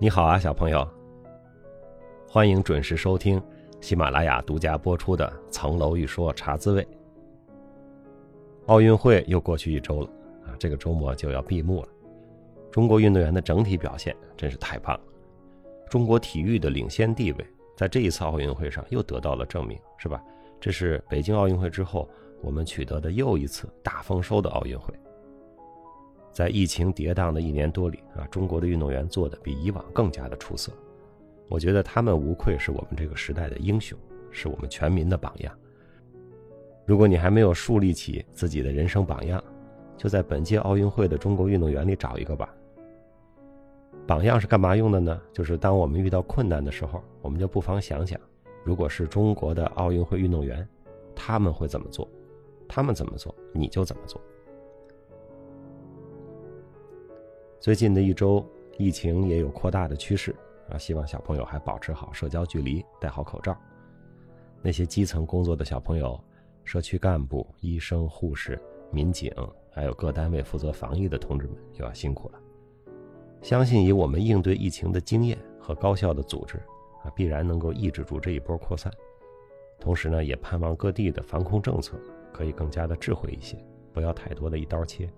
你好啊，小朋友！欢迎准时收听喜马拉雅独家播出的《层楼一说茶滋味》。奥运会又过去一周了啊，这个周末就要闭幕了。中国运动员的整体表现真是太棒了，中国体育的领先地位在这一次奥运会上又得到了证明，是吧？这是北京奥运会之后我们取得的又一次大丰收的奥运会。在疫情跌宕的一年多里啊，中国的运动员做的比以往更加的出色。我觉得他们无愧是我们这个时代的英雄，是我们全民的榜样。如果你还没有树立起自己的人生榜样，就在本届奥运会的中国运动员里找一个吧。榜样是干嘛用的呢？就是当我们遇到困难的时候，我们就不妨想想，如果是中国的奥运会运动员，他们会怎么做？他们怎么做，你就怎么做。最近的一周，疫情也有扩大的趋势啊！希望小朋友还保持好社交距离，戴好口罩。那些基层工作的小朋友，社区干部、医生、护士、民警，还有各单位负责防疫的同志们，又要辛苦了。相信以我们应对疫情的经验和高效的组织啊，必然能够抑制住这一波扩散。同时呢，也盼望各地的防控政策可以更加的智慧一些，不要太多的一刀切。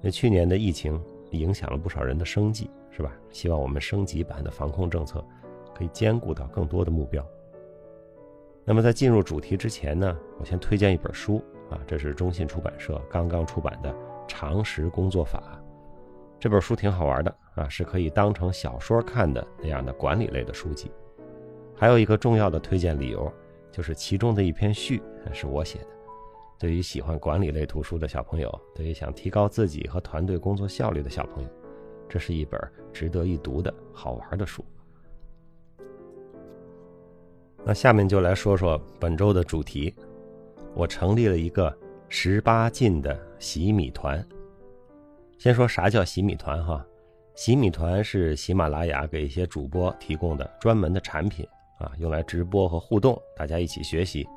那去年的疫情。影响了不少人的生计，是吧？希望我们升级版的防控政策可以兼顾到更多的目标。那么在进入主题之前呢，我先推荐一本书啊，这是中信出版社刚刚出版的《常识工作法》。这本书挺好玩的啊，是可以当成小说看的那样的管理类的书籍。还有一个重要的推荐理由，就是其中的一篇序是我写的。对于喜欢管理类图书的小朋友，对于想提高自己和团队工作效率的小朋友，这是一本值得一读的好玩的书。那下面就来说说本周的主题。我成立了一个十八禁的洗米团。先说啥叫洗米团哈？洗米团是喜马拉雅给一些主播提供的专门的产品啊，用来直播和互动，大家一起学习。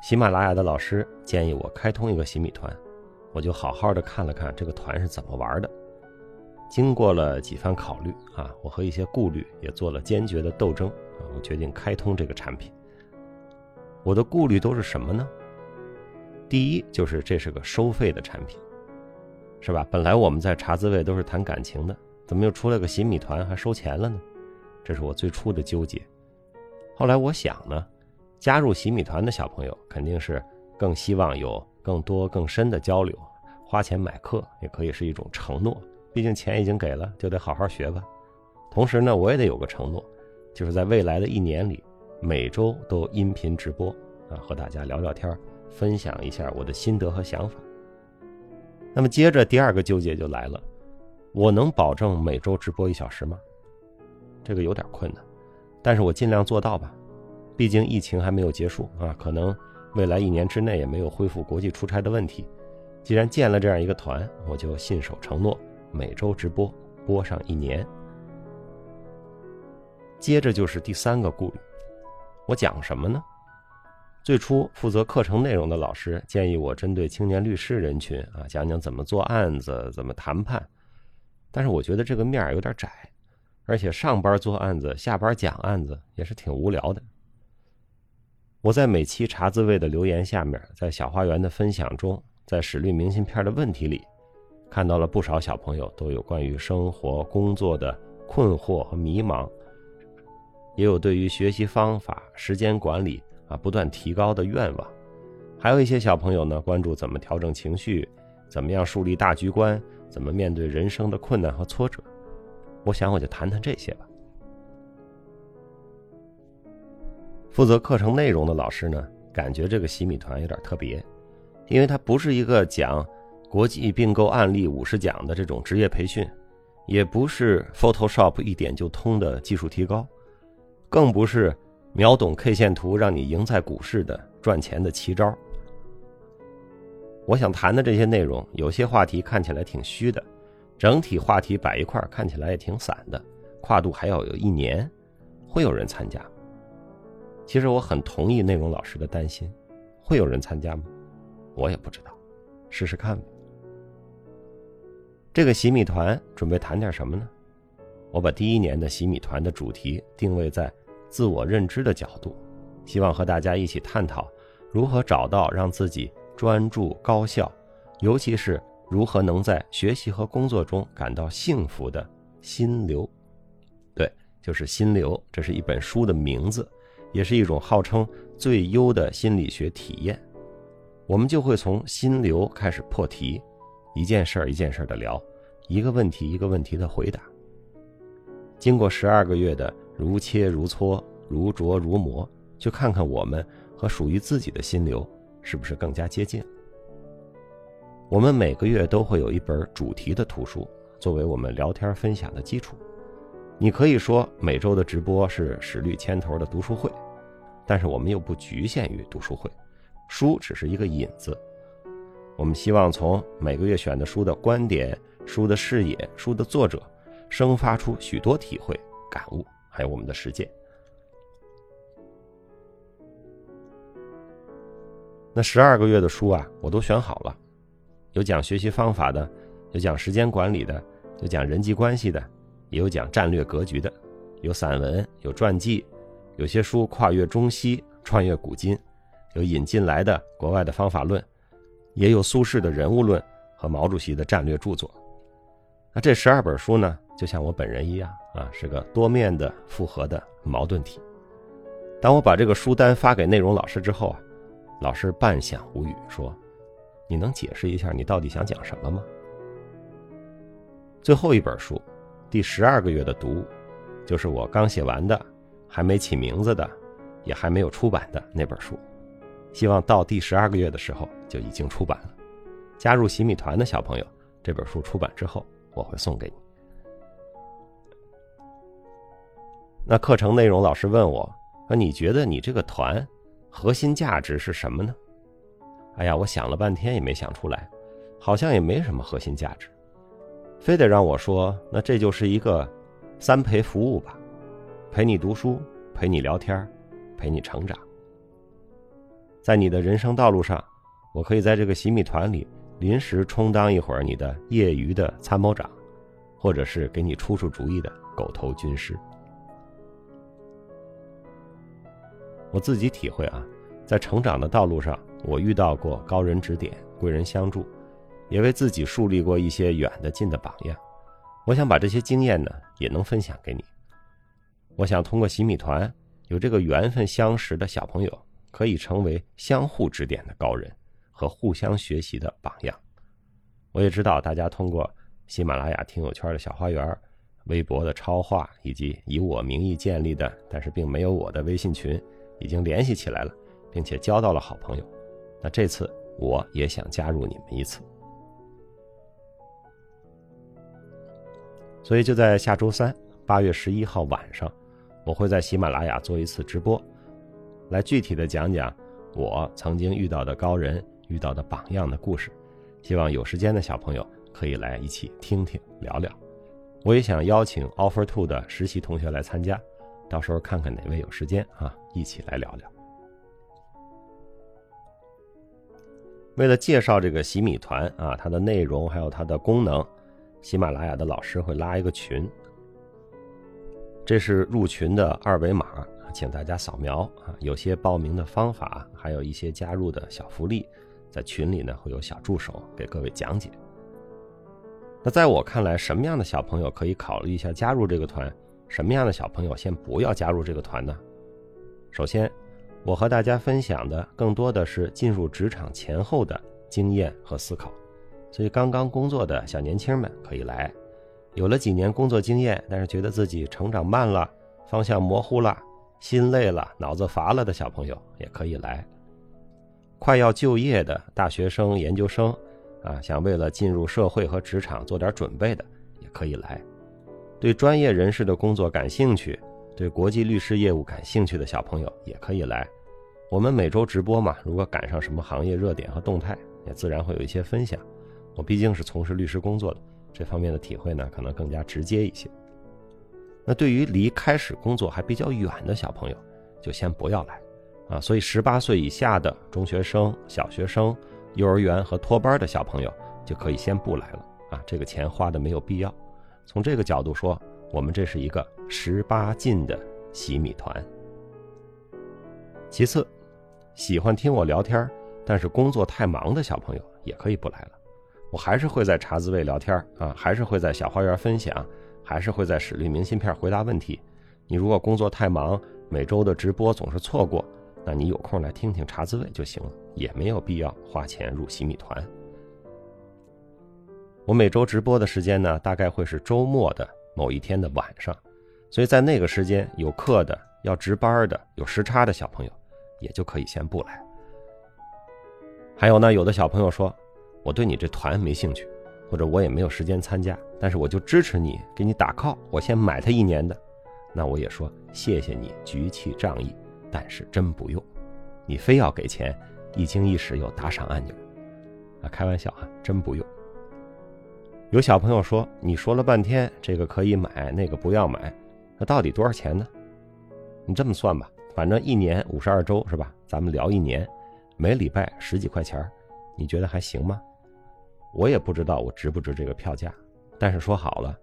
喜马拉雅的老师建议我开通一个洗米团，我就好好的看了看这个团是怎么玩的。经过了几番考虑啊，我和一些顾虑也做了坚决的斗争啊，我决定开通这个产品。我的顾虑都是什么呢？第一就是这是个收费的产品，是吧？本来我们在茶滋味都是谈感情的，怎么又出来个洗米团还收钱了呢？这是我最初的纠结。后来我想呢。加入洗米团的小朋友肯定是更希望有更多更深的交流，花钱买课也可以是一种承诺，毕竟钱已经给了，就得好好学吧。同时呢，我也得有个承诺，就是在未来的一年里，每周都音频直播啊，和大家聊聊天，分享一下我的心得和想法。那么接着第二个纠结就来了，我能保证每周直播一小时吗？这个有点困难，但是我尽量做到吧。毕竟疫情还没有结束啊，可能未来一年之内也没有恢复国际出差的问题。既然建了这样一个团，我就信守承诺，每周直播播上一年。接着就是第三个顾虑，我讲什么呢？最初负责课程内容的老师建议我针对青年律师人群啊，讲讲怎么做案子、怎么谈判。但是我觉得这个面儿有点窄，而且上班做案子，下班讲案子也是挺无聊的。我在每期茶滋味的留言下面，在小花园的分享中，在史律明信片的问题里，看到了不少小朋友都有关于生活、工作的困惑和迷茫，也有对于学习方法、时间管理啊不断提高的愿望，还有一些小朋友呢关注怎么调整情绪，怎么样树立大局观，怎么面对人生的困难和挫折。我想我就谈谈这些吧。负责课程内容的老师呢，感觉这个洗米团有点特别，因为它不是一个讲国际并购案例五十讲的这种职业培训，也不是 Photoshop 一点就通的技术提高，更不是秒懂 K 线图让你赢在股市的赚钱的奇招。我想谈的这些内容，有些话题看起来挺虚的，整体话题摆一块看起来也挺散的，跨度还要有一年，会有人参加。其实我很同意内容老师的担心，会有人参加吗？我也不知道，试试看吧。这个洗米团准备谈点什么呢？我把第一年的洗米团的主题定位在自我认知的角度，希望和大家一起探讨如何找到让自己专注高效，尤其是如何能在学习和工作中感到幸福的心流。对，就是心流，这是一本书的名字，也是一种号称最优的心理学体验。我们就会从心流开始破题，一件事儿一件事儿的聊，一个问题一个问题的回答。经过十二个月的如切如磋、如琢如磨，去看看我们和属于自己的心流是不是更加接近。我们每个月都会有一本主题的图书作为我们聊天分享的基础。你可以说每周的直播是史律牵头的读书会，但是我们又不局限于读书会。书只是一个引子，我们希望从每个月选的书的观点、书的视野、书的作者，生发出许多体会、感悟，还有我们的实践。那十二个月的书啊，我都选好了，有讲学习方法的，有讲时间管理的，有讲人际关系的，也有讲战略格局的，有散文，有传记，有些书跨越中西，穿越古今。有引进来的国外的方法论，也有苏轼的人物论和毛主席的战略著作。那这十二本书呢，就像我本人一样啊，是个多面的复合的矛盾体。当我把这个书单发给内容老师之后啊，老师半晌无语，说：“你能解释一下你到底想讲什么吗？”最后一本书，第十二个月的读物，就是我刚写完的，还没起名字的，也还没有出版的那本书。希望到第十二个月的时候就已经出版了。加入洗米团的小朋友，这本书出版之后我会送给你。那课程内容，老师问我，说你觉得你这个团核心价值是什么呢？哎呀，我想了半天也没想出来，好像也没什么核心价值，非得让我说，那这就是一个三陪服务吧，陪你读书，陪你聊天，陪你成长。在你的人生道路上，我可以在这个洗米团里临时充当一会儿你的业余的参谋长，或者是给你出出主意的狗头军师。我自己体会啊，在成长的道路上，我遇到过高人指点、贵人相助，也为自己树立过一些远的近的榜样。我想把这些经验呢，也能分享给你。我想通过洗米团，有这个缘分相识的小朋友。可以成为相互指点的高人和互相学习的榜样。我也知道大家通过喜马拉雅听友圈的小花园、微博的超话，以及以我名义建立的但是并没有我的微信群，已经联系起来了，并且交到了好朋友。那这次我也想加入你们一次，所以就在下周三，八月十一号晚上，我会在喜马拉雅做一次直播。来具体的讲讲我曾经遇到的高人、遇到的榜样的故事，希望有时间的小朋友可以来一起听听聊聊。我也想邀请 Offer Two 的实习同学来参加，到时候看看哪位有时间啊，一起来聊聊。为了介绍这个洗米团啊，它的内容还有它的功能，喜马拉雅的老师会拉一个群，这是入群的二维码。请大家扫描啊，有些报名的方法，还有一些加入的小福利，在群里呢会有小助手给各位讲解。那在我看来，什么样的小朋友可以考虑一下加入这个团？什么样的小朋友先不要加入这个团呢？首先，我和大家分享的更多的是进入职场前后的经验和思考，所以刚刚工作的小年轻们可以来；有了几年工作经验，但是觉得自己成长慢了，方向模糊了。心累了、脑子乏了的小朋友也可以来；快要就业的大学生、研究生，啊，想为了进入社会和职场做点准备的也可以来；对专业人士的工作感兴趣、对国际律师业务感兴趣的小朋友也可以来。我们每周直播嘛，如果赶上什么行业热点和动态，也自然会有一些分享。我毕竟是从事律师工作的，这方面的体会呢，可能更加直接一些。那对于离开始工作还比较远的小朋友，就先不要来，啊，所以十八岁以下的中学生、小学生、幼儿园和托班的小朋友就可以先不来了，啊，这个钱花的没有必要。从这个角度说，我们这是一个十八禁的洗米团。其次，喜欢听我聊天，但是工作太忙的小朋友也可以不来了。我还是会在茶滋味聊天啊，还是会在小花园分享，还是会在史律明信片回答问题。你如果工作太忙，每周的直播总是错过，那你有空来听听茶滋味就行了，也没有必要花钱入洗米团。我每周直播的时间呢，大概会是周末的某一天的晚上，所以在那个时间有课的、要值班的、有时差的小朋友，也就可以先不来。还有呢，有的小朋友说。我对你这团没兴趣，或者我也没有时间参加，但是我就支持你，给你打 call，我先买他一年的。那我也说谢谢你举起仗义，但是真不用，你非要给钱，一经一时有打赏按钮。啊，开玩笑哈，真不用。有小朋友说，你说了半天这个可以买，那个不要买，那到底多少钱呢？你这么算吧，反正一年五十二周是吧？咱们聊一年，每礼拜十几块钱，你觉得还行吗？我也不知道我值不值这个票价，但是说好了，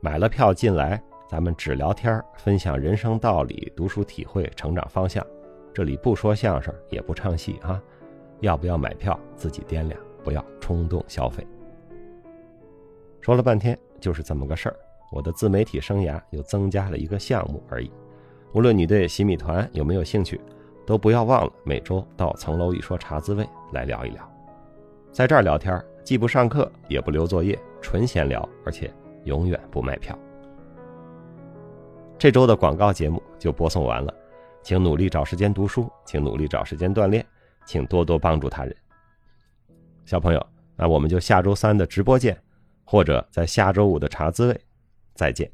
买了票进来，咱们只聊天，分享人生道理、读书体会、成长方向。这里不说相声，也不唱戏啊。要不要买票，自己掂量，不要冲动消费。说了半天就是这么个事儿，我的自媒体生涯又增加了一个项目而已。无论你对洗米团有没有兴趣，都不要忘了每周到层楼一说茶滋味来聊一聊，在这儿聊天。既不上课，也不留作业，纯闲聊，而且永远不卖票。这周的广告节目就播送完了，请努力找时间读书，请努力找时间锻炼，请多多帮助他人。小朋友，那我们就下周三的直播见，或者在下周五的茶滋味再见。